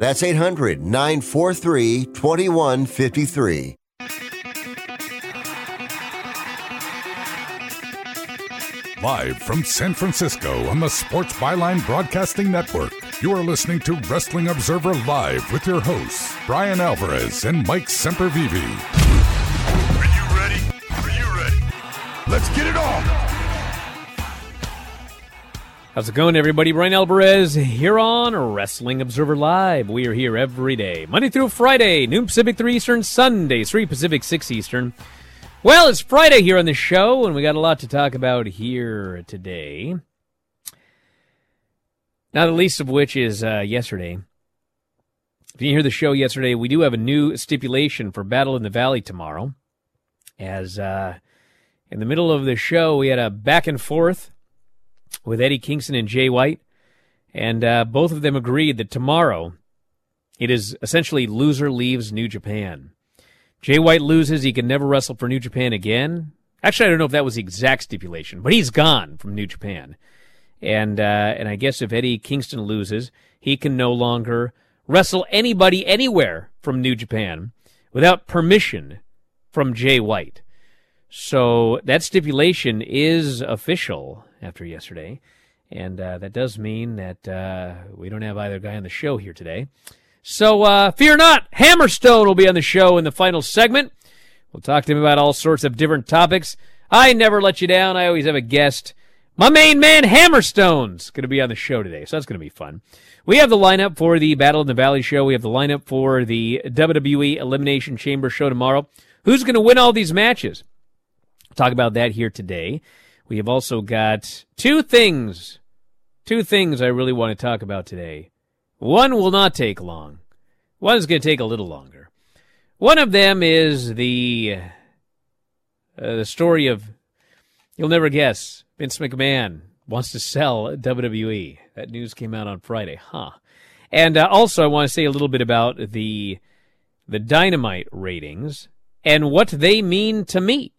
That's 800 943 2153. Live from San Francisco on the Sports Byline Broadcasting Network, you are listening to Wrestling Observer Live with your hosts, Bryan Alvarez and Mike Sempervive. Are you ready? Are you ready? Let's get it on! How's it going, everybody? Bryan Alvarez here on Wrestling Observer Live. We are here every day, Monday through Friday, noon Pacific, 3 Eastern, Sunday, 3 Pacific, 6 Eastern. Well, it's Friday here on the show, and we got a lot to talk about here today. Not the least of which is uh, yesterday. If you hear the show yesterday, we do have a new stipulation for Battle in the Valley tomorrow. As uh, in the middle of the show, we had a back and forth with Eddie Kingston and Jay White, and uh, both of them agreed that tomorrow it is essentially loser leaves New Japan. Jay White loses, he can never wrestle for New Japan again. Actually, I don't know if that was the exact stipulation, but he's gone from New Japan. And uh, and I guess if Eddie Kingston loses, he can no longer wrestle anybody anywhere from New Japan without permission from Jay White. So that stipulation is official after yesterday, and uh, that does mean that uh, we don't have either guy on the show here today. So uh, fear not, Hammerstone will be on the show in the final segment. We'll talk to him about all sorts of different topics. I never let you down. I always have a guest. My main man, Hammerstone's going to be on the show today, so that's going to be fun. We have the lineup for the Battle in the Valley show. We have the lineup for the WWE Elimination Chamber show tomorrow. Who's going to win all these matches? Talk about that here today. We have also got two things, two things I really want to talk about today. One will not take long. One is going to take a little longer. One of them is the uh, the story of you'll never guess. Vince McMahon wants to sell WWE. That news came out on Friday, huh? And uh, also, I want to say a little bit about the the Dynamite ratings and what they mean to me.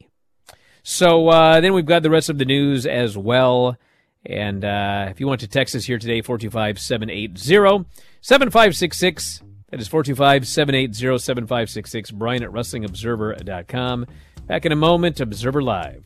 So uh, then we've got the rest of the news as well. And uh, if you want to text us here today, 425 780 7566. That is 425 780 7566. Bryan at WrestlingObserver.com. Back in a moment, Observer Live.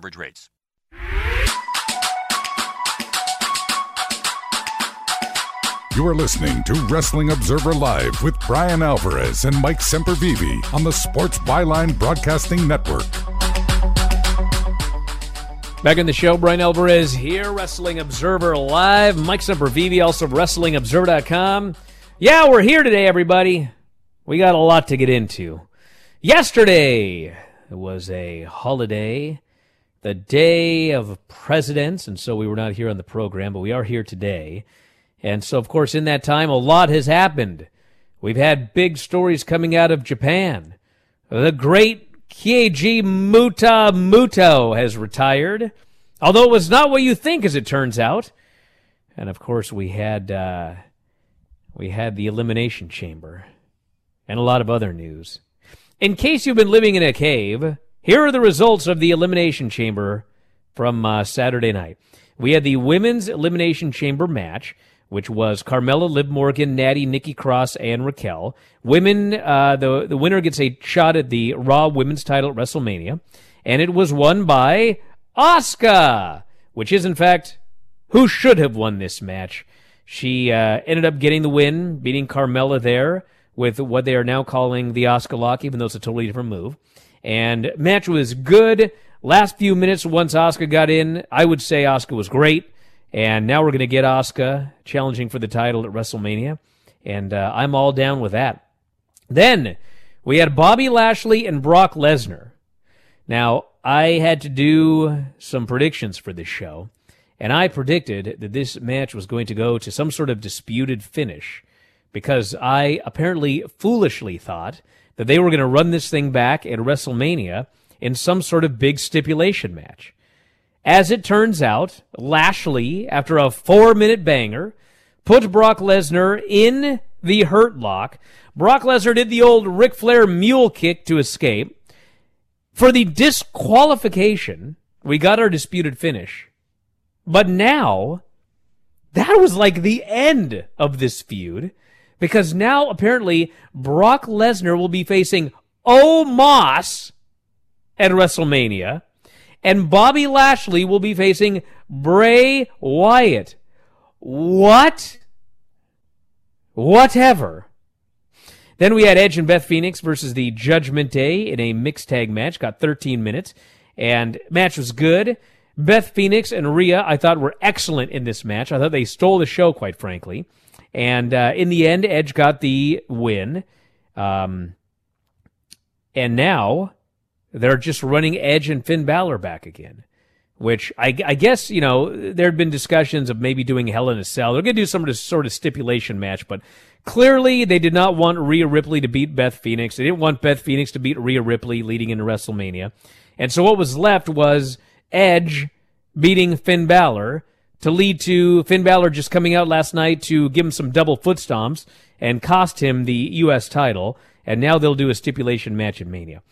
average rates. You are listening to Wrestling Observer Live with Bryan Alvarez and Mike Sempervive on the Sports Byline Broadcasting Network. Back in the show, Bryan Alvarez here, Wrestling Observer Live. Mike Sempervive, also WrestlingObserver.com. Yeah, we're here today, everybody. We got a lot to get into. Yesterday was a holiday, the day of presidents, and so we were not here on the program, but we are here today. And so, of course, in that time, a lot has happened. We've had big stories coming out of Japan. The great Keiji Muta Muto has retired, although it was not what you think, as it turns out. And of course, we had uh, we had the Elimination Chamber and a lot of other news. In case you've been living in a cave, here are the results of the Elimination Chamber from uh, Saturday night. We had the Women's Elimination Chamber match which was Carmella, Liv Morgan, Nattie, Nikki Cross, and Raquel. Women, uh, the the winner gets a shot at the Raw Women's title at WrestleMania, and it was won by Asuka, which is in fact who should have won this match. She uh, ended up getting the win, beating Carmella there with what they are now calling the Asuka Lock, even though it's a totally different move. And match was good. Last few minutes, once Asuka got in, I would say Asuka was great. And now we're going to get Asuka challenging for the title at WrestleMania. And uh, I'm all down with that. Then we had Bobby Lashley and Brock Lesnar. Now, I had to do some predictions for this show. And I predicted that this match was going to go to some sort of disputed finish because I apparently foolishly thought that they were going to run this thing back at WrestleMania in some sort of big stipulation match. As it turns out, Lashley, after a four minute banger, put Brock Lesnar in the hurt lock. Brock Lesnar did the old Ric Flair mule kick to escape. For the disqualification, we got our disputed finish. But now, that was like the end of this feud. Because now, apparently, Brock Lesnar will be facing Omos at WrestleMania and Bobby Lashley will be facing Bray Wyatt. What? Whatever. Then we had Edge and Beth Phoenix versus the Judgment Day in a mixed tag match. Got 13 minutes, and match was good. Beth Phoenix and Rhea, I thought, were excellent in this match. I thought they stole the show, quite frankly. And uh, in the end, Edge got the win. Um, and now they're just running Edge and Finn Balor back again, which I, I guess, you know, there had been discussions of maybe doing Hell in a Cell. They're going to do some sort of stipulation match, but clearly they did not want Rhea Ripley to beat Beth Phoenix. They didn't want Beth Phoenix to beat Rhea Ripley leading into WrestleMania. And so what was left was Edge beating Finn Balor to lead to Finn Balor just coming out last night to give him some double foot stomps and cost him the U.S. title. And now they'll do a stipulation match at Mania.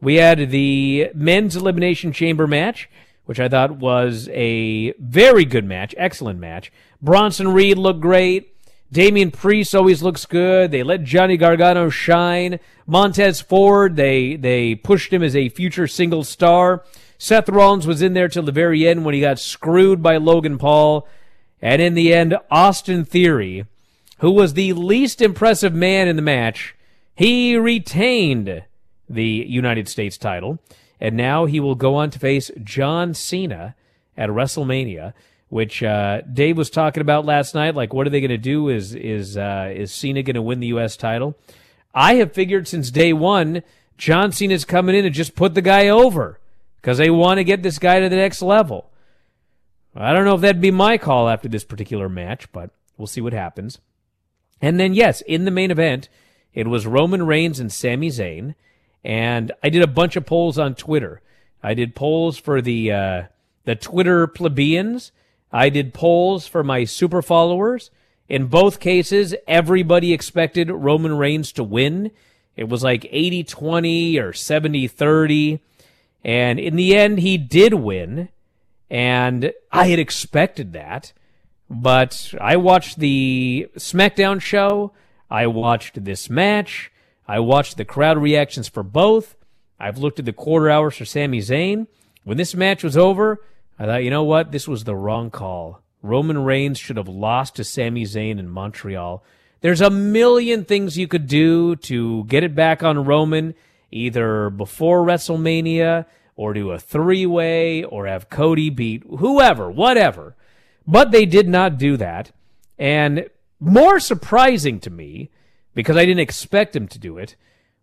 We had the men's elimination chamber match, which I thought was a very good match, excellent match. Bronson Reed looked great. Damian Priest always looks good. They let Johnny Gargano shine. Montez Ford, they they pushed him as a future single star. Seth Rollins was in there till the very end when he got screwed by Logan Paul. And in the end, Austin Theory, who was the least impressive man in the match, he retained the United States title. And now he will go on to face John Cena at WrestleMania, which uh, Dave was talking about last night. Like, what are they going to do? Is is uh, is Cena going to win the U.S. title? I have figured since day one, John Cena's coming in and just put the guy over because they want to get this guy to the next level. I don't know if that'd be my call after this particular match, but we'll see what happens. And then, yes, in the main event, it was Roman Reigns and Sami Zayn. And I did a bunch of polls on Twitter. I did polls for the uh, the Twitter plebeians. I did polls for my super followers. In both cases, everybody expected Roman Reigns to win. It was like 80 20 or 70 30. And in the end, he did win. And I had expected that. But I watched the SmackDown show. I watched this match. I watched the crowd reactions for both. I've looked at the quarter hours for Sami Zayn. When this match was over, I thought, you know what? This was the wrong call. Roman Reigns should have lost to Sami Zayn in Montreal. There's a million things you could do to get it back on Roman, either before WrestleMania or do a three way or have Cody beat whoever, whatever. But they did not do that. And more surprising to me, because I didn't expect him to do it,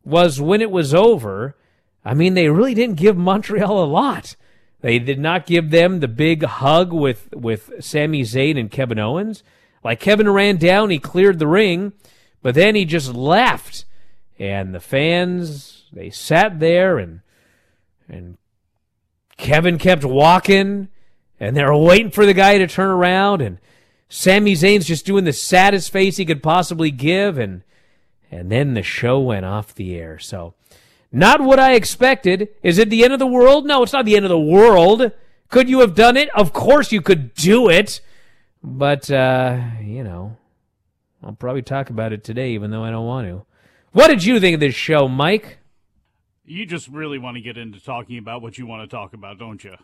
was when it was over. I mean, they really didn't give Montreal a lot. They did not give them the big hug with, with Sami Zayn and Kevin Owens. Like Kevin ran down, he cleared the ring, but then he just left. And the fans, they sat there and and Kevin kept walking and they were waiting for the guy to turn around and Sami Zayn's just doing the saddest face he could possibly give and and then the show went off the air. So not what I expected. Is it the end of the world? No, it's not the end of the world. Could you have done it? Of course you could do it. But uh, you know, I'll probably talk about it today even though I don't want to. What did you think of this show, Mike? You just really want to get into talking about what you want to talk about, don't you?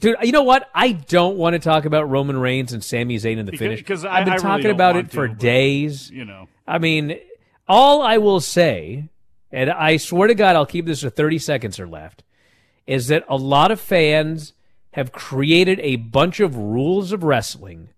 Dude, you know what? I don't want to talk about Roman Reigns and Sami Zayn in the Because- finish. because I've been I really talking don't about it for to, but, days. you know. I mean, all I will say, and I swear to God, I'll keep this to 30 seconds or left, is that a lot of fans have created a bunch of rules of wrestling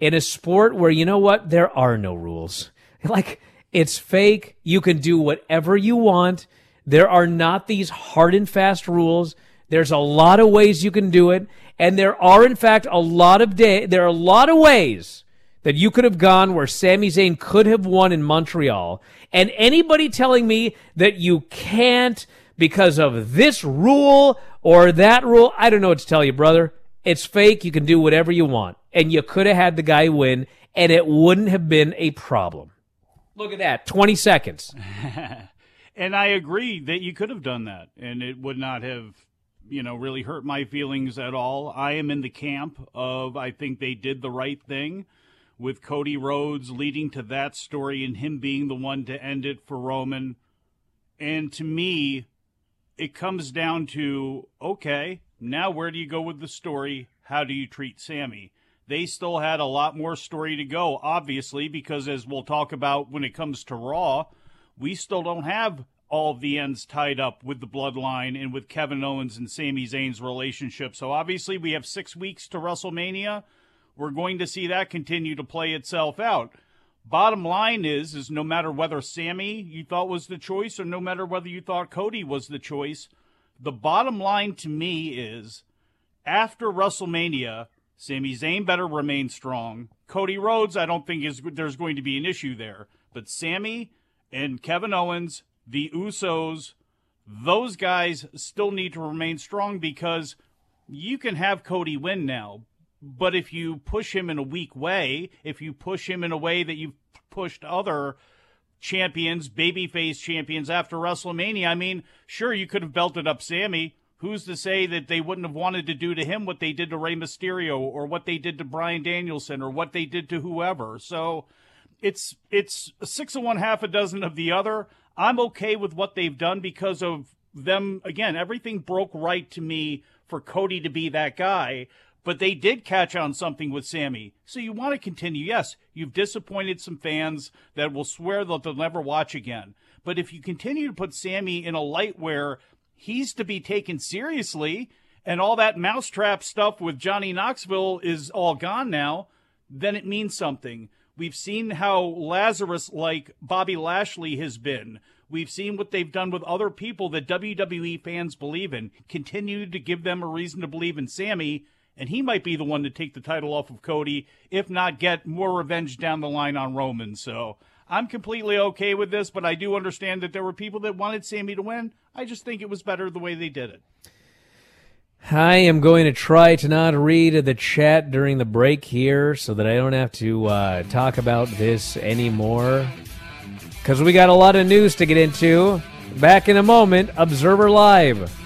in a sport where, you know what? There are no rules. Like, it's fake. You can do whatever you want. There are not these hard and fast rules. There's a lot of ways you can do it. And there are, in fact, a lot of day, there are a lot of ways that you could have gone where Sami Zayn could have won in Montreal. And anybody telling me that you can't because of this rule or that rule, I don't know what to tell you, brother. It's fake. You can do whatever you want. And you could have had the guy win, and it wouldn't have been a problem. Look at that. 20 seconds. and I agree that you could have done that, and it would not have, you know, really hurt my feelings at all. I am in the camp of I think they did the right thing with Cody Rhodes leading to that story and him being the one to end it for Roman. And to me, it comes down to okay, now where do you go with the story? How do you treat Sami? They still had a lot more story to go, obviously, because as we'll talk about when it comes to Raw, we still don't have all the ends tied up with the bloodline and with Kevin Owens and Sami Zayn's relationship. So obviously, we have six weeks to WrestleMania. We're going to see that continue to play itself out. Bottom line is, is no matter whether Sami you thought was the choice or no matter whether you thought Cody was the choice, the bottom line to me is after WrestleMania, Sami Zayn better remain strong. Cody Rhodes, I don't think is there's going to be an issue there. But Sami and Kevin Owens, the Usos, those guys still need to remain strong because you can have Cody win now. But if you push him in a weak way, if you push him in a way that you've pushed other champions, babyface champions after WrestleMania, I mean, sure, you could have belted up Sami. Who's to say that they wouldn't have wanted to do to him what they did to Rey Mysterio or what they did to Bryan Danielson or what they did to whoever? So it's it's six of one, half a dozen of the other. I'm okay with what they've done because of them. Again, everything broke right to me for Cody to be that guy, but they did catch on something with Sami. So you want to continue. Yes, you've disappointed some fans that will swear that they'll never watch again. But if you continue to put Sami in a light where he's to be taken seriously and all that mousetrap stuff with Johnny Knoxville is all gone now, then it means something. We've seen how Lazarus like Bobby Lashley has been. We've seen what they've done with other people that WWE fans believe in. Continue to give them a reason to believe in Sami, and he might be the one to take the title off of Cody, if not get more revenge down the line on Roman. So I'm completely okay with this, but I do understand that there were people that wanted Sami to win. I just think it was better the way they did it. I am going to try to not read the chat during the break here so that I don't have to uh, talk about this anymore. Because we got a lot of news to get into. Back in a moment, Observer Live.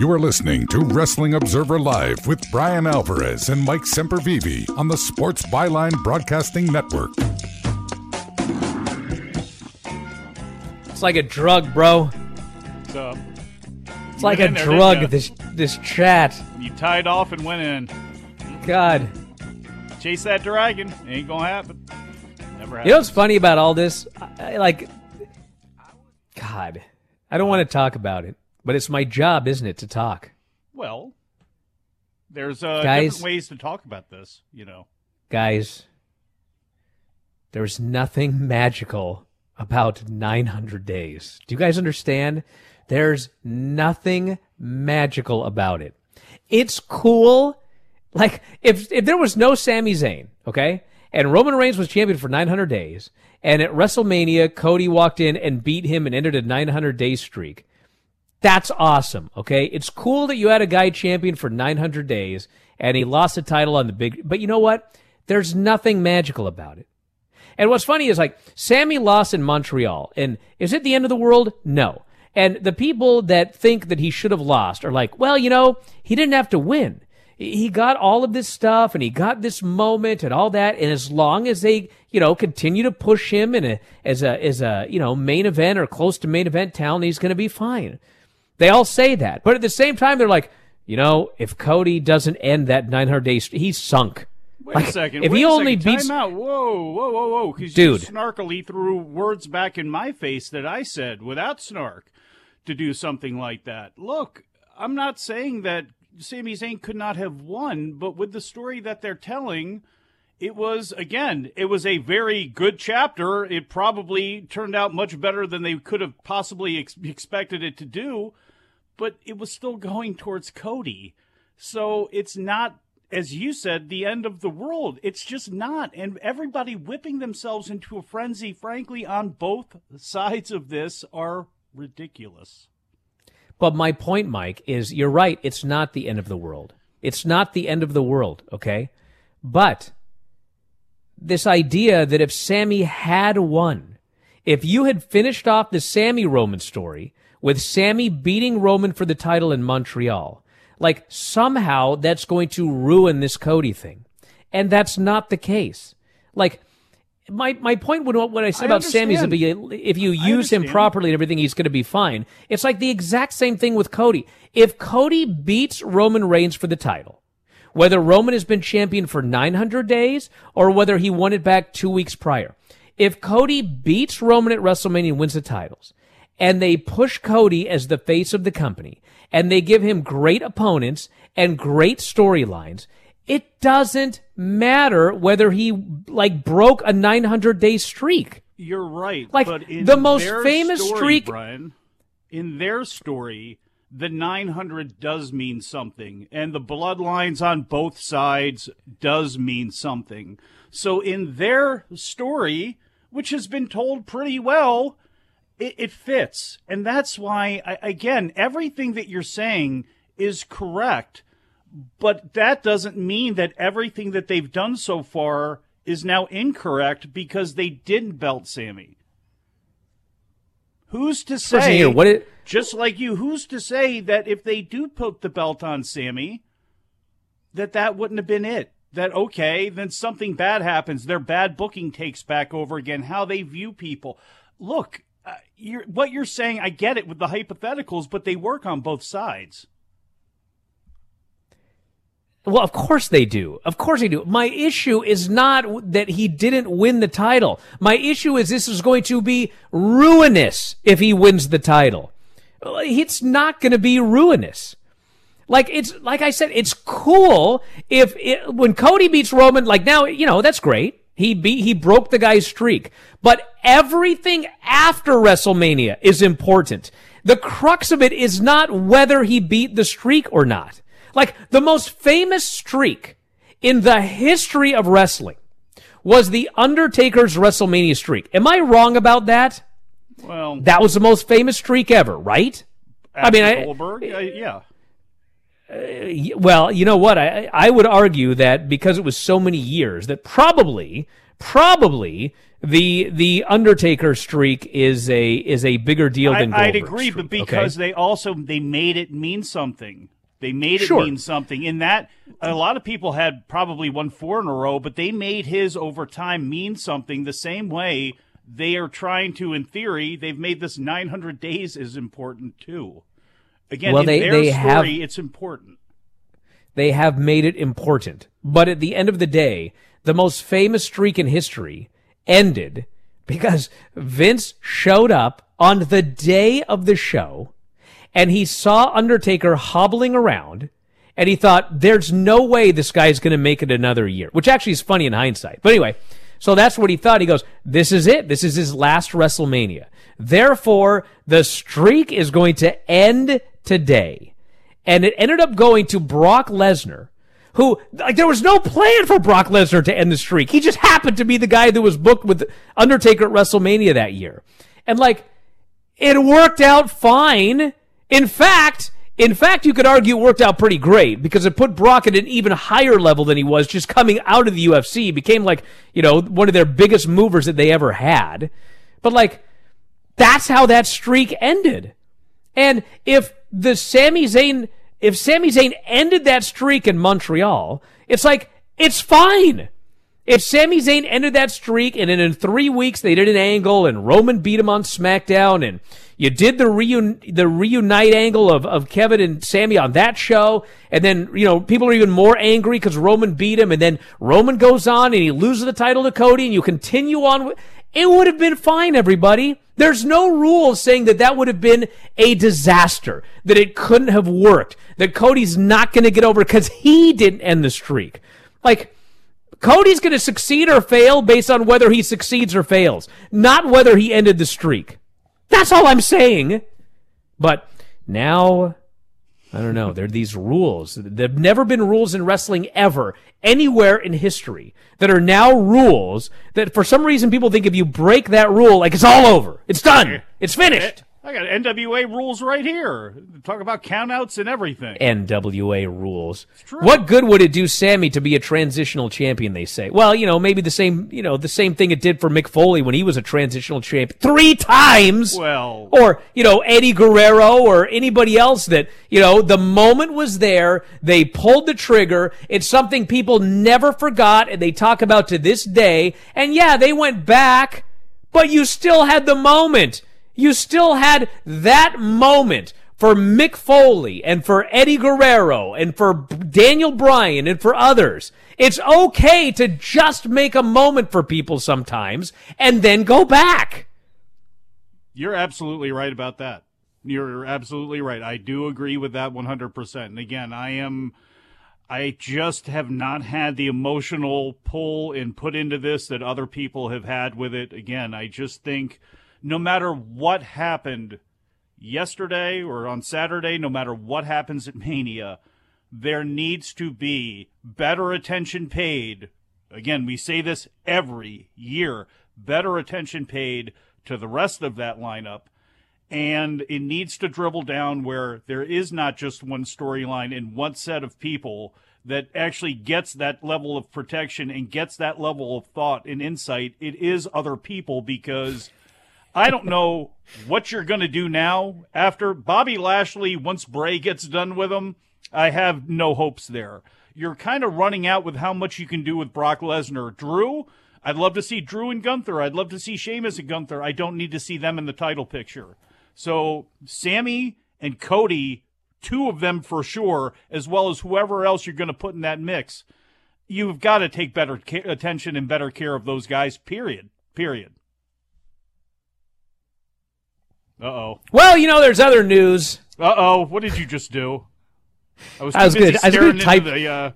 You are listening to Wrestling Observer Live with Bryan Alvarez and Mike Sempervive on the Sports Byline Broadcasting Network. It's like a drug, bro. What's up? It's like a there, drug. This this chat. You tied off and went in. God. Chase that dragon. Ain't gonna happen. Never happens. You know what's funny about all this? I, I- like, God, I don't want to talk about it, but it's my job, isn't it, to talk? Well, there's uh, Guys- different ways to talk about this. You know. Guys, there's nothing magical about 900 days. Do you guys understand? There's nothing magical about it. It's cool. Like if if there was no Sami Zayn, okay, and Roman Reigns was champion for 900 days, and at WrestleMania Cody walked in and beat him and ended a 900 day streak. That's awesome. Okay. It's cool that you had a guy champion for 900 days and he lost the title on the big, but you know what? There's nothing magical about it. And what's funny is like Sami lost in Montreal. And is it the end of the world? No. And the people that think that he should have lost are like, well, you know, he didn't have to win. He got all of this stuff and he got this moment and all that. And as long as they, you know, continue to push him in a, as a, as a, you know, main event or close to main event talent, he's going to be fine. They all say that. But at the same time, they're like, you know, if Cody doesn't end that 900 days, he's sunk. Wait Like, a second. If he only second. beats. Time out. Whoa, whoa, whoa, whoa! Because you snarkily threw words back in my face that I said without snark to do something like that. Look, I'm not saying that Sami Zayn could not have won, but with the story that they're telling, it was again, it was a very good chapter. It probably turned out much better than they could have possibly ex- expected it to do, but it was still going towards Cody. So it's not, as you said, the end of the world. It's just not. And everybody whipping themselves into a frenzy, frankly, on both sides of this are ridiculous. But my point, Mike, is you're right. It's not the end of the world. It's not the end of the world, okay? But this idea that if Sami had won, if you had finished off the Sami Roman story with Sami beating Roman for the title in Montreal, like somehow that's going to ruin this Cody thing. And that's not the case. Like, my my point when what I said I about Sami is if, understand. you, if you use him properly and everything, he's going to be fine. It's like the exact same thing with Cody. If Cody beats Roman Reigns for the title, whether Roman has been champion for 900 days or whether he won it back two weeks prior, if Cody beats Roman at WrestleMania and wins the titles, and they push Cody as the face of the company, and they give him great opponents and great storylines, it doesn't matter whether he like broke a 900 day streak. You're right. Like, but in the most famous story, streak- Bryan, in their story, the 900 does mean something, and the bloodlines on both sides does mean something. So in their story, which has been told pretty well, it, it fits, and that's why, I, again, everything that you're saying is correct. But that doesn't mean that everything that they've done so far is now incorrect because they didn't belt Sami. Who's to say, here, what it- just like you, who's to say that if they do put the belt on Sami, that that wouldn't have been it? That, okay, then something bad happens. Their bad booking takes back over again, how they view people. Look, uh, you're, what you're saying, I get it with the hypotheticals, but they work on both sides. Well, of course they do. Of course they do. My issue is not that he didn't win the title. My issue is this is going to be ruinous if he wins the title. It's not going to be ruinous. Like it's like I said, it's cool if it, when Cody beats Roman. Like now, you know that's great. He beat, he broke the guy's streak. But everything after WrestleMania is important. The crux of it is not whether he beat the streak or not. Like the most famous streak in the history of wrestling was the Undertaker's WrestleMania streak. Am I wrong about that? Well, That was the most famous streak ever, right? I mean, I, Goldberg, uh, well, you know what? I I would argue that because it was so many years that probably probably the the Undertaker streak is a is a bigger deal than I, I'd agree, but because okay? they also they made it mean something. They made it Sure. mean something. In that, a lot of people had probably won four in a row, but they made his over time mean something the same way they are trying to, in theory, they've made this 900 days is important too. Again, Well, they- they story, have- it's important. they have made it important. But at the end of the day, the most famous streak in history ended because Vince showed up on the day of the show and he saw Undertaker hobbling around and he thought, there's no way this guy's going to make it another year, which actually is funny in hindsight. But anyway, so that's what he thought. He goes, this is it. This is his last WrestleMania. Therefore, the streak is going to end today. And it ended up going to Brock Lesnar, who, like, there was no plan for Brock Lesnar to end the streak. He just happened to be the guy that was booked with Undertaker at WrestleMania that year. And like, it worked out fine. In fact, in fact, you could argue it worked out pretty great because it put Brock at an even higher level than he was just coming out of the UFC. He became like, you know, one of their biggest movers that they ever had. But like, that's how that streak ended. And if the Sami Zayn, if Sami Zayn ended that streak in Montreal, it's like, it's fine. If Sami Zayn ended that streak and then in three weeks they did an angle and Roman beat him on SmackDown and you did the reun- the reunite angle of, of Kevin and Sami on that show and then, you know, people are even more angry because Roman beat him and then Roman goes on and he loses the title to Cody and you continue on with, it would have been fine, everybody. There's no rule saying that that would have been a disaster, that it couldn't have worked, that Cody's not going to get over because he didn't end the streak. Like, Cody's going to succeed or fail based on whether he succeeds or fails, not whether he ended the streak. That's all I'm saying. But now, I don't know. There are these rules. There have never been rules in wrestling ever, anywhere in history, that are now rules that for some reason people think if you break that rule, like it's all over. It's done. It's finished. I got NWA rules right here. Talk about countouts and everything. NWA rules. What good would it do Sami to be a transitional champion, they say? Well, you know, maybe the same, you know, the same thing it did for Mick Foley when he was a transitional champ three times. Well, or, you know, Eddie Guerrero or anybody else that, you know, the moment was there. They pulled the trigger. It's something people never forgot and they talk about to this day. And yeah, they went back, but you still had the moment. You still had that moment for Mick Foley and for Eddie Guerrero and for Daniel Bryan and for others. It's okay to just make a moment for people sometimes and then go back. You're absolutely right about that. You're absolutely right. I do agree with that 100%. And again, I am I just have not had the emotional pull and put into this that other people have had with it. Again, I just think no matter what happened yesterday or on Saturday, no matter what happens at Mania, there needs to be better attention paid. Again, we say this every year better attention paid to the rest of that lineup. And it needs to dribble down where there is not just one storyline and one set of people that actually gets that level of protection and gets that level of thought and insight. It is other people because I don't know what you're going to do now after Bobby Lashley, once Bray gets done with him. I have no hopes there. You're kind of running out with how much you can do with Brock Lesnar. Drew, I'd love to see Drew and Gunther. I'd love to see Sheamus and Gunther. I don't need to see them in the title picture. So Sami and Cody, two of them for sure, as well as whoever else you're going to put in that mix. You've got to take better ca- attention and better care of those guys. Period. Period. Uh oh. Well, you know, there's other news. Uh oh. What did you just do? I was, I was too gonna- I was gonna type- the uh,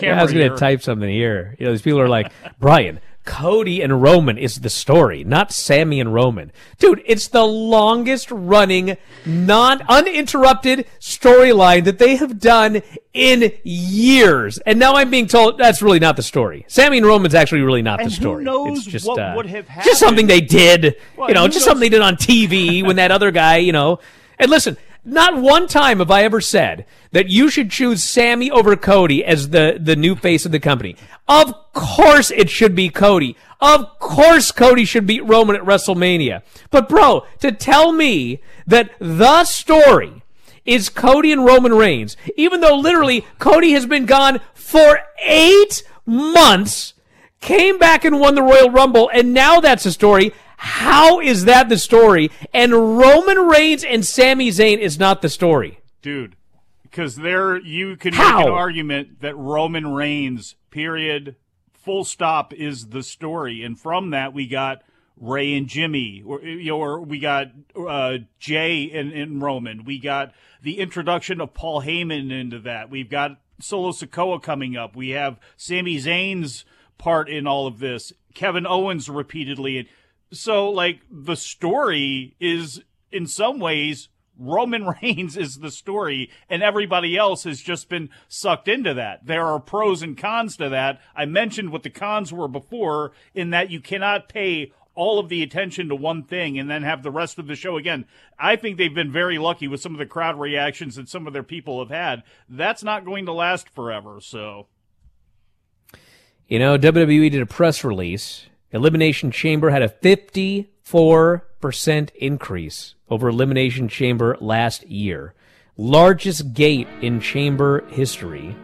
Yeah. I was going to type something here. You know, these people are like, Bryan, Cody and Roman is the story, not Sami and Roman. Dude, it's the longest running, non uninterrupted storyline that they have done in years. And now I'm being told that's really not the story. Sami and Roman's actually really not And the who story. knows it's just what uh, would have just something they did. Well, you know, just knows- something they did on TV when that other guy, you know. And listen, not one time have I ever said that you should choose Sami over Cody as the, the new face of the company. Of course it should be Cody. Of course Cody should beat Roman at WrestleMania. But bro, to tell me that the story is Cody and Roman Reigns, even though literally Cody has been gone for eight months, came back and won the Royal Rumble, and now that's the story. How is that the story? And Roman Reigns and Sami Zayn is not the story. dude. Because there, you can How? make an argument that Roman Reigns, period, full stop, is the story, and from that we got Ray and Jimmy, or know, or we got uh, Jey and, and Roman. We got the introduction of Paul Heyman into that. We've got Solo Sikoa coming up. We have Sami Zayn's part in all of this. Kevin Owens repeatedly. So, like, the story is in some ways Roman Reigns is the story, and everybody else has just been sucked into that. There are pros and cons to that. I mentioned what the cons were before, in that you cannot pay all of the attention to one thing and then have the rest of the show again. I think they've been very lucky with some of the crowd reactions that some of their people have had. That's not going to last forever, so. You know, WWE did a press release. Elimination Chamber had a 54% increase over Elimination Chamber last year. Largest gate in Chamber history.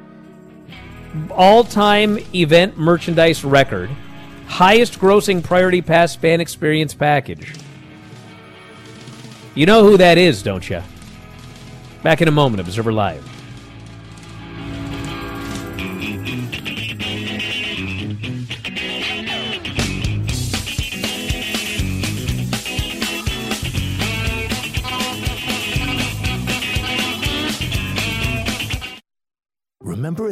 All time event merchandise record. Highest grossing Priority Pass fan experience package. You know who that is, don't you? Back in a moment, Observer Live.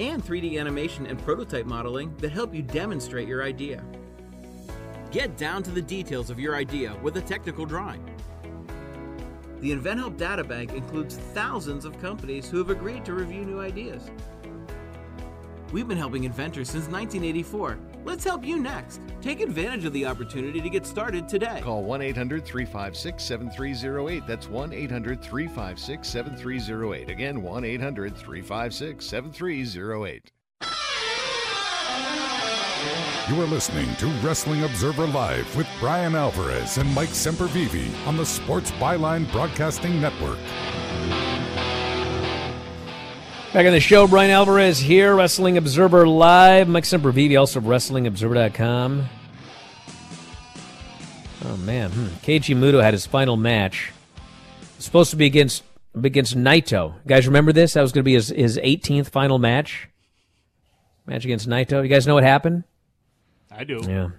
and 3D animation and prototype modeling that help you demonstrate your idea. Get down to the details of your idea with a technical drawing. The InventHelp Data Bank includes thousands of companies who have agreed to review new ideas. We've been helping inventors since 1984. Let's help you next. Take advantage of the opportunity to get started today. Call 1 800 356 7308. That's 1 800 356 7308. Again, 1 800 356 7308. You are listening to Wrestling Observer Live with Bryan Alvarez and Mike Sempervive on the Sports Byline Broadcasting Network. Back on the show, Bryan Alvarez here, Wrestling Observer Live. Mike Sempervive, also of WrestlingObserver.com. Oh, man. Hmm. Keiji Muto had his final match. Supposed to be against against Naito. You guys remember this? That was going to be his, his 18th final match. Match against Naito. You guys know what happened? I do. Yeah.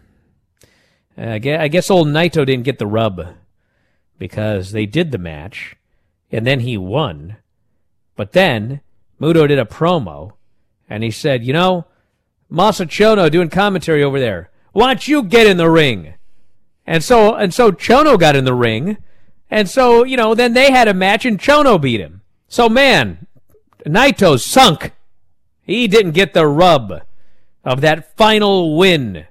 Uh, I guess, I guess old Naito didn't get the rub because they did the match and then he won. But then Muto did a promo and he said, you know, Masa Chono doing commentary over there. Why don't you get in the ring? And so, and so Chono got in the ring. And so, you know, then they had a match and Chono beat him. So man, Naito sunk. He didn't get the rub of that final win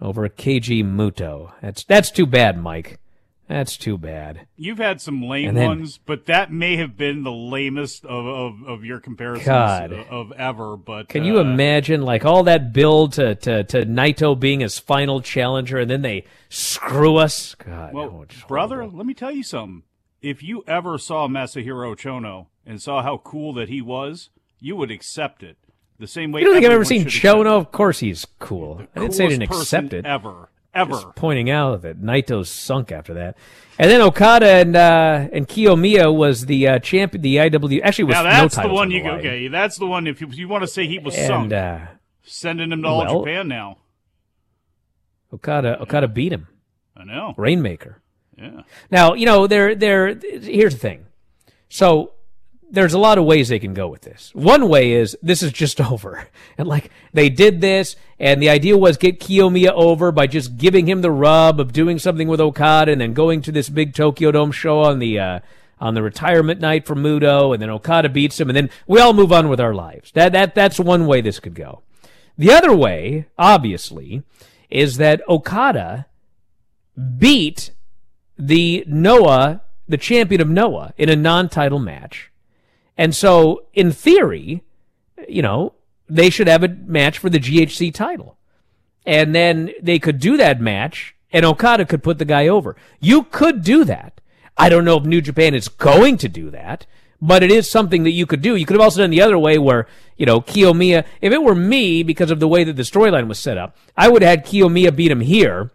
over Keiji Muto. That's that's too bad, Mike. That's too bad. You've had some lame then- ones, but that may have been the lamest of, of, of your comparisons God. of, of ever. But Can you uh, imagine like all that build to, to, to Naito being his final challenger and then they screw us? God, Well, brother, let me tell you something. If you ever saw Masahiro Chono and saw how cool that he was, you would accept it. The same way you don't think I've ever seen Chono? Of course he's cool. I didn't say I didn't accept it. ever. Ever. Just pointing out that Naito sunk after that. And then Okada and uh, and Kiyomiya was the uh, champion, the IW. Actually, was now no that's the one you line. okay. That's the one. If you, you want to say he was And, sunk, uh, sending him to all well- Japan now. Okada Okada beat him. I know. Rainmaker. Yeah. Now, you know, there, there, here's the thing. So, there's a lot of ways they can go with this. One way is this is just over. And like, they did this, and the idea was get Kiyomiya over by just giving him the rub of doing something with Okada and then going to this big Tokyo Dome show on the, uh, on the retirement night for Muto, and then Okada beats him, and then we all move on with our lives. That, that, that's one way this could go. The other way, obviously, is that Okada beat the Noah, the champion of Noah, in a non-title match. And so, in theory, you know, they should have a match for the GHC title. And then they could do that match, and Okada could put the guy over. You could do that. I don't know if New Japan is going to do that, but it is something that you could do. You could have also done the other way where, you know, Kiyomiya, if it were me, because of the way that the storyline was set up, I would have had Kiyomiya beat him here,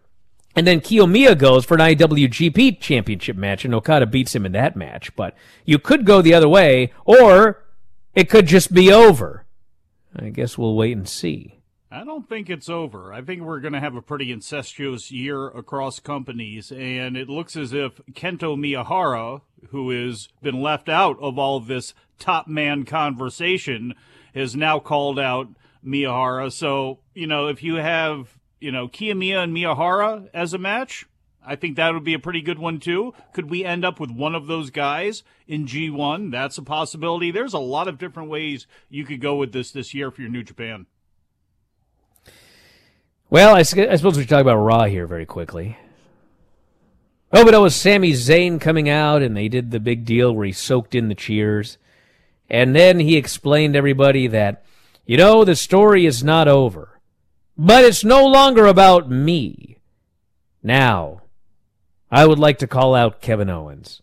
and then Kiyomiya goes for an IWGP championship match, and Okada beats him in that match. But you could go the other way, or it could just be over. I guess we'll wait and see. I don't think it's over. I think we're going to have a pretty incestuous year across companies, and it looks as if Kento Miyahara, who has been left out of all of this top man conversation, has now called out Miyahara. So, you know, if you have, you know, Kiyomiya and Miyahara as a match, I think that would be a pretty good one too. Could we end up with one of those guys in G1? That's a possibility. There's a lot of different ways you could go with this this year for your New Japan. Well, I suppose we should talk about Raw here very quickly. Oh, but it was Sami Zayn coming out, and they did the big deal where he soaked in the cheers. And then he explained to everybody that, you know, the story is not over. But it's no longer about me. Now, I would like to call out Kevin Owens.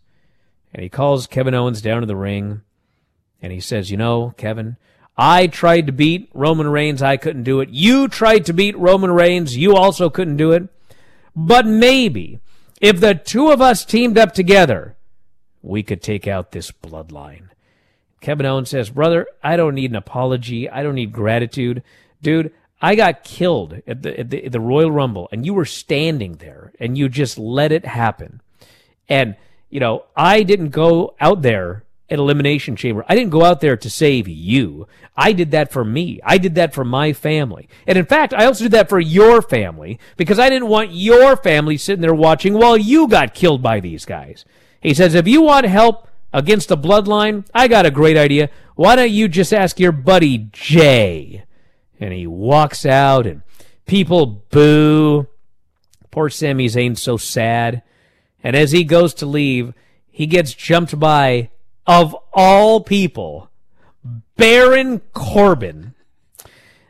And he calls Kevin Owens down to the ring, and he says, You know, Kevin, I tried to beat Roman Reigns. I couldn't do it. You tried to beat Roman Reigns. You also couldn't do it. But maybe if the two of us teamed up together, we could take out this bloodline. Kevin Owens says, Brother, I don't need an apology. I don't need gratitude. Dude, I got killed at the, at the, at the Royal Rumble, and you were standing there, and you just let it happen. And, you know, I didn't go out there at Elimination Chamber. I didn't go out there to save you. I did that for me. I did that for my family. And in fact, I also did that for your family because I didn't want your family sitting there watching while you got killed by these guys. He says, if you want help against the bloodline, I got a great idea. Why don't you just ask your buddy Jey? And he walks out and people boo. Poor Sami Zayn's so sad. And as he goes to leave, he gets jumped by, of all people, Baron Corbin.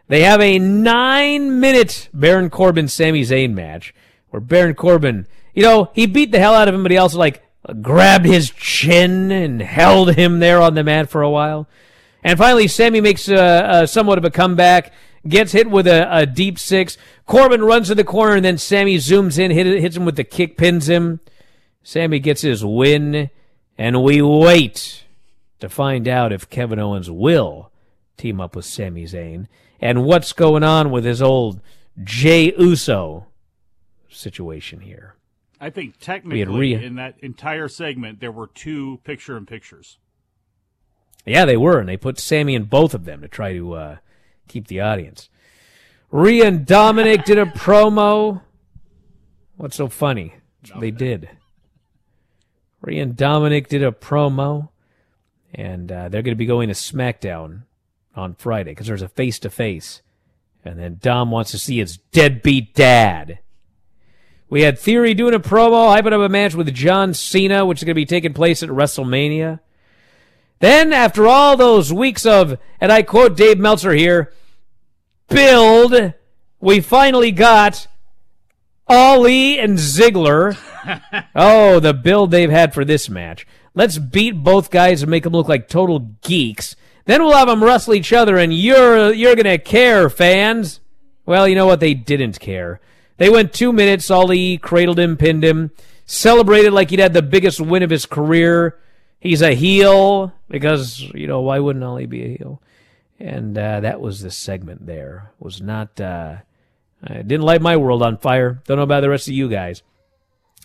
They have a nine minute Baron Corbin Sami Zayn match where Baron Corbin, you know, he beat the hell out of him, but he also like grabbed his chin and held him there on the mat for a while. And finally, Sami makes uh, uh, somewhat of a comeback, gets hit with a, a, deep six. Corbin runs to the corner, and then Sami zooms in, hit, hits him with the kick, pins him. Sami gets his win, and we wait to find out if Kevin Owens will team up with Sami Zayn and what's going on with his old Jey Uso situation here. I think technically Rhea. in that entire segment there were two picture in pictures. Yeah, they were, and they put Sami in both of them to try to uh, keep the audience. Rhea and Dominik did a promo. What's so funny? They did. Rhea and Dominik did a promo, and uh, they're going to be going to SmackDown on Friday because there's a face to face, and then Dom wants to see his deadbeat dad. We had Theory doing a promo, hyping up a match with John Cena, which is going to be taking place at WrestleMania. Then, after all those weeks of, and I quote Dave Meltzer here, build, we finally got Ali and Ziggler. oh, the build they've had for this match. Let's beat both guys and make them look like total geeks. Then we'll have them wrestle each other, and you're you're gonna care, fans. Well, you know what? They didn't care. They went two minutes. Ali cradled him, pinned him, celebrated like he'd had the biggest win of his career. He's a heel because you know why wouldn't Ali be a heel? And uh, that was the segment. There was not. Uh, it didn't light my world on fire. Don't know about the rest of you guys.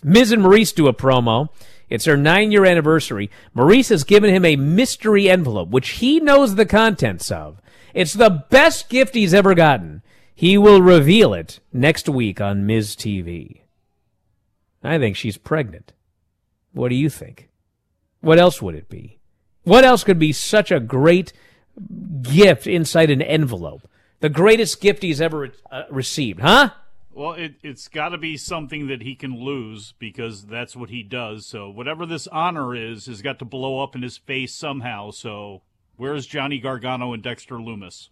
Miz and Maryse do a promo. It's their nine year anniversary. Maryse has given him a mystery envelope, which he knows the contents of. It's the best gift he's ever gotten. He will reveal it next week on Miz TV. I think she's pregnant. What do you think? What else would it be? What else could be such a great gift inside an envelope? The greatest gift he's ever uh, received, huh? Well, it, it's got to be something that he can lose because that's what he does. So whatever this honor is, has got to blow up in his face somehow. So where's Johnny Gargano and Dexter Lumis?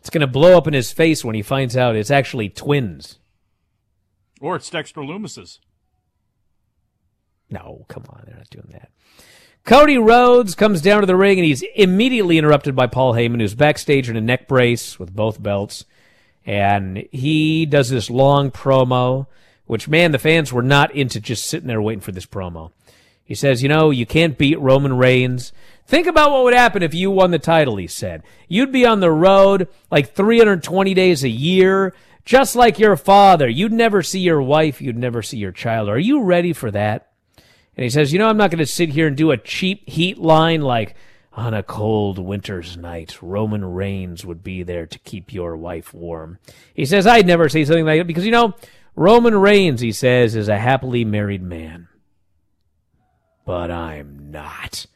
It's going to blow up in his face when he finds out it's actually twins. Or it's Dexter Lumis's. No, come on, they're not doing that. Cody Rhodes comes down to the ring and he's immediately interrupted by Paul Heyman, who's backstage in a neck brace with both belts. And he does this long promo, which, man, the fans were not into just sitting there waiting for this promo. He says, You know, you can't beat Roman Reigns. Think about what would happen if you won the title, he said. You'd be on the road like 320 days a year, just like your father. You'd never see your wife. You'd never see your child. Are you ready for that? And he says, You know, I'm not going to sit here and do a cheap heat line like, on a cold winter's night, Roman Reigns would be there to keep your wife warm. He says, I'd never say something like that because, you know, Roman Reigns, he says, is a happily married man. But I'm not.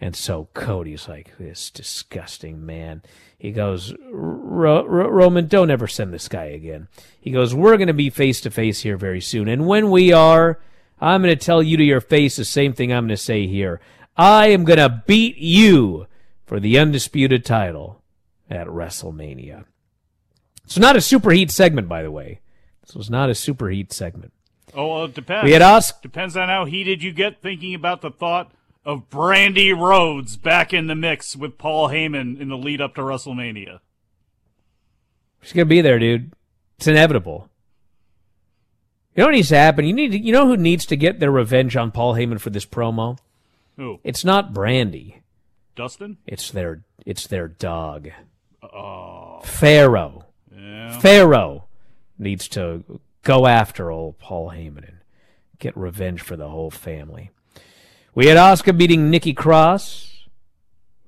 And so Cody's like, this disgusting man. He goes, Roman, don't ever send this guy again. He goes, we're going to be face to face here very soon. And when we are, I'm going to tell you to your face the same thing I'm going to say here. I am going to beat you for the undisputed title at WrestleMania. It's not a superheat segment, by the way. This was not a superheat segment. Oh, well, it depends. We had asked. Depends on how heated you get thinking about the thought of Brandi Rhodes back in the mix with Paul Heyman in the lead up to WrestleMania. She's gonna be there, dude. It's inevitable. You know what needs to happen? You need to, you know who needs to get their revenge on Paul Heyman for this promo? Who? It's not Brandi. Dustin? It's their it's their dog. Oh. Pharaoh. Yeah. Pharaoh needs to go after old Paul Heyman and get revenge for the whole family. We had Asuka beating Nikki Cross,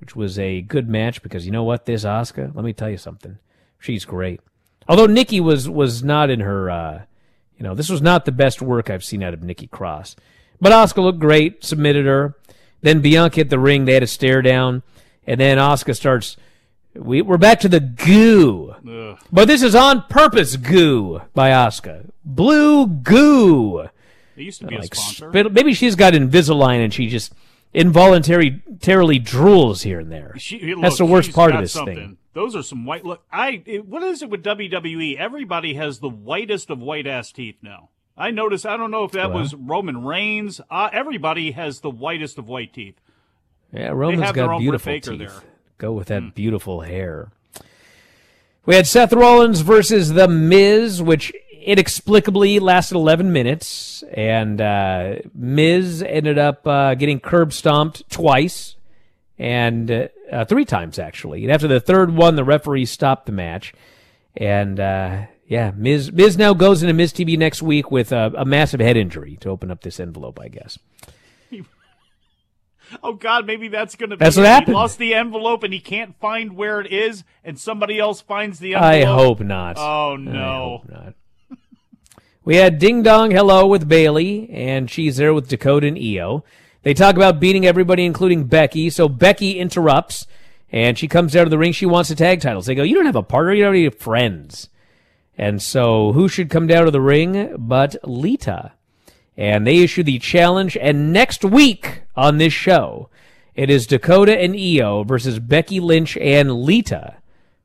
which was a good match because you know what? This Asuka, let me tell you something. She's great. Although Nikki was was not in her, uh, you know, this was not the best work I've seen out of Nikki Cross. But Asuka looked great, submitted her. Then Bianca hit the ring. They had a stare down, and then Asuka starts. We, we're back to the goo. Ugh. But this is on purpose goo by Asuka. Blue goo. It used to be Like a sponsor. spit- maybe she's got Invisalign and she just involuntarily drools here and there. She, That's the worst part of this something. thing. Those are some white. Look, I. It, what is it with WWE? Everybody has the whitest of white ass teeth now. I noticed. I don't know if that Well. was Roman Reigns. Uh, everybody has the whitest of white teeth. Yeah, Roman's got beautiful teeth. there. Go with that beautiful hair. We had Seth Rollins versus The Miz, which inexplicably lasted 11 minutes, and uh, Miz ended up uh, getting curb stomped twice, and uh, three times actually. And after the third one, the referee stopped the match, and uh, yeah, Miz Miz now goes into Miz TV next week with a, a massive head injury to open up this envelope, I guess. Oh God, maybe that's going to be. That's what He happened. lost the envelope and he can't find where it is, and somebody else finds the envelope. I hope not. Oh I no. hope not. We had Ding Dong Hello with Bayley, and she's there with Dakota and Io. They talk about beating everybody, including Becky. So Becky interrupts, and she comes out of the ring. She wants the tag titles. They go, "You don't have a partner. You don't have any friends." And so, who should come down to the ring but Lita? And they issue the challenge. And next week on this show, it is Dakota and Io versus Becky Lynch and Lita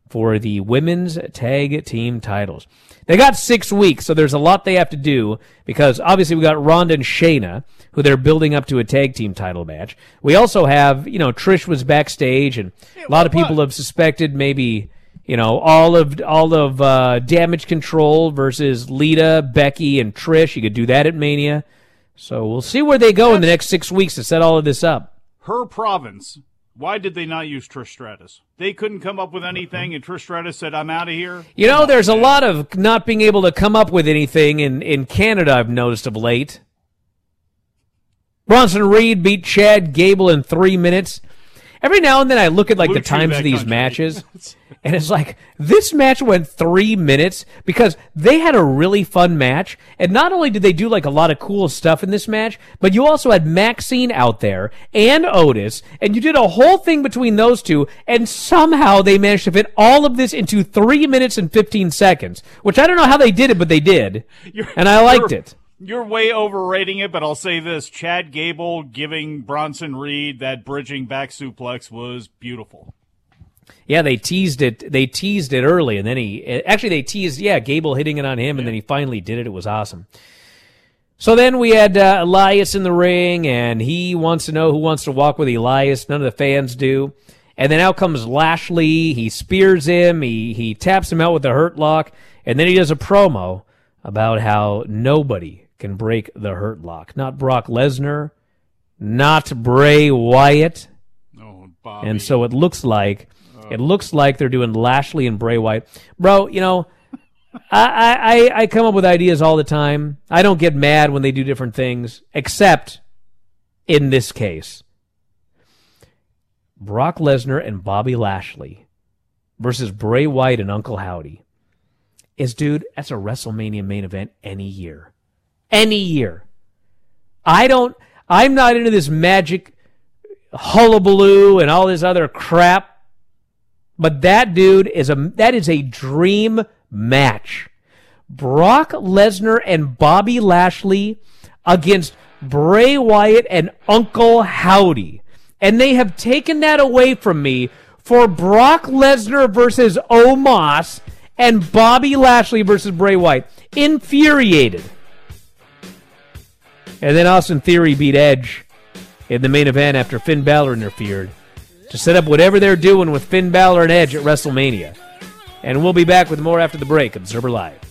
for the women's tag team titles. They got six weeks, so there's a lot they have to do because obviously we got Ronda and Shayna, who they're building up to a tag team title match. We also have, you know, Trish was backstage, and a lot of people have suspected maybe, you know, all of all of uh, Damage Control versus Lita, Becky, and Trish. You could do that at Mania. So we'll see where they go in the next six weeks to set all of this up. Her province. Why did they not use Trish Stratus? They couldn't come up with anything, and Trish Stratus said, "I'm out of here." You know, there's a lot of not being able to come up with anything in, in Canada, I've noticed of late. Bronson Reed beat Chad Gable in three minutes. Every now and then I look at like the times of these country. matches, and it's like this match went three minutes because they had a really fun match. And not only did they do like a lot of cool stuff in this match, but you also had Maxine out there and Otis, and you did a whole thing between those two, and somehow they managed to fit all of this into three minutes and 15 seconds, which I don't know how they did it, but they did. and I liked it. You're way overrating it, but I'll say this: Chad Gable giving Bronson Reed that bridging back suplex was beautiful. Yeah, they teased it. They teased it early, and then he actually they teased. Yeah, Gable hitting it on him, and then he finally did it. It was awesome. So then we had uh, Elias in the ring, and he wants to know who wants to walk with Elias. None of the fans do. And then out comes Lashley. He spears him. He he taps him out with the Hurt Lock, and then he does a promo about how nobody can break the Hurt Lock. Not Brock Lesnar, not Bray Wyatt. Oh, Bobby. And so it looks like it looks like they're doing Lashley and Bray Wyatt. Bro, you know, I, I, I- I come up with ideas all the time. I don't get mad when they do different things, except in this case. Brock Lesnar and Bobby Lashley versus Bray Wyatt and Uncle Howdy is, dude, that's a WrestleMania main event any year. Any year. I don't, I'm not into this magic hullabaloo and all this other crap. But that dude is a that is a dream match. Brock Lesnar and Bobby Lashley against Bray Wyatt and Uncle Howdy. And they have taken that away from me for Brock Lesnar versus Omos and Bobby Lashley versus Bray Wyatt. Infuriated. And then Austin Theory beat Edge in the main event after Finn Balor interfered to set up whatever they're doing with Finn Balor and Edge at WrestleMania. And we'll be back with more after the break. Observer Live.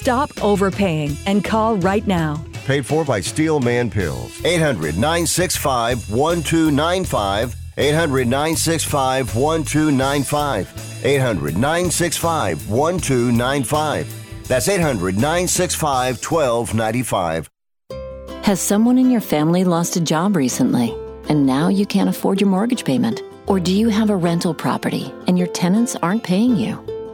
Stop overpaying and call right now. Paid for by Steelman Pills. 800 965 1295. 800 965 1295. 800 965 1295. That's 800 965 1295. Has someone in your family lost a job recently and now you can't afford your mortgage payment? Or do you have a rental property and your tenants aren't paying you?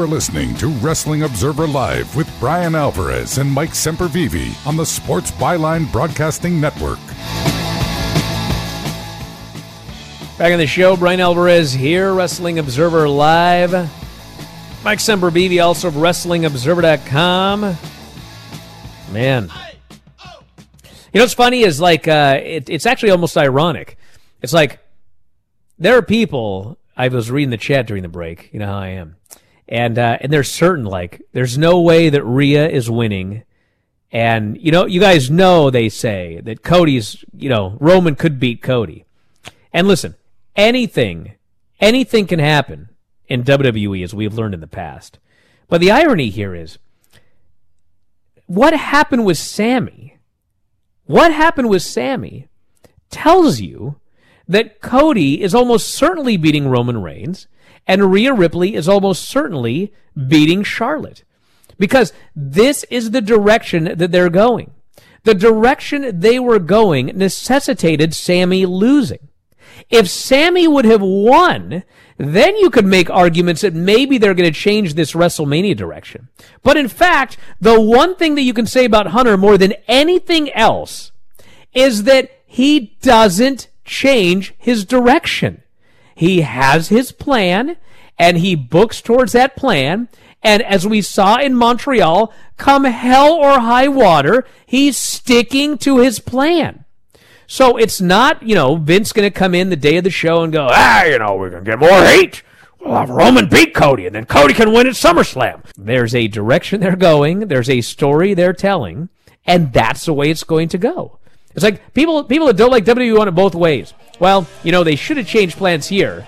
You are listening to Wrestling Observer Live with Bryan Alvarez and Mike Sempervive on the Sports Byline Broadcasting Network. Back on the show, Bryan Alvarez here, Wrestling Observer Live. Mike Sempervive, also of WrestlingObserver.com. Man. You know what's funny is like, uh, it, it's actually almost ironic. It's like, there are people, I was reading the chat during the break, you know how I am. And, uh, and there's certain, like, there's no way that Rhea is winning. And, you know, you guys know they say that Cody's, you know, Roman could beat Cody. And listen, anything, anything can happen in WWE as we've learned in the past. But the irony here is what happened with Sami, what happened with Sami tells you that Cody is almost certainly beating Roman Reigns and Rhea Ripley is almost certainly beating Charlotte because this is the direction that they're going. The direction they were going necessitated Sami losing. If Sami would have won, then you could make arguments that maybe they're going to change this WrestleMania direction. But in fact, the one thing that you can say about Hunter more than anything else is that he doesn't change his direction. He has his plan and he books towards that plan. And as we saw in Montreal, come hell or high water, he's sticking to his plan. So it's not, you know, Vince going to come in the day of the show and go, ah, you know, we're going to get more hate. We'll have Roman beat Cody, and then Cody can win at SummerSlam. There's a direction they're going. There's a story they're telling, and that's the way it's going to go. It's like people people that don't like WWE want it both ways. Well, you know, they should have changed plans here.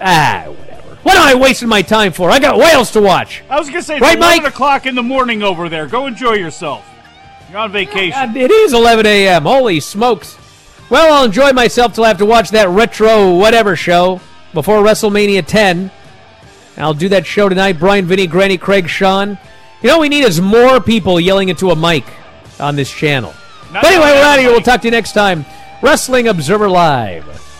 Ah, whatever. What am I wasting my time for? I got whales to watch. I was gonna say it's Right, eleven Mike? o'clock in the morning over there. Go enjoy yourself. You're on vacation. God, it is 11 a.m. Holy smokes. Well, I'll enjoy myself till I have to watch that retro whatever show before WrestleMania 10. I'll do that show tonight. Bryan, Vinny, Granny, Craig, Sean. You know what we need is more people yelling into a mic on this channel. Not but anyway, we're out of here. We'll talk to you next time. Wrestling Observer Live.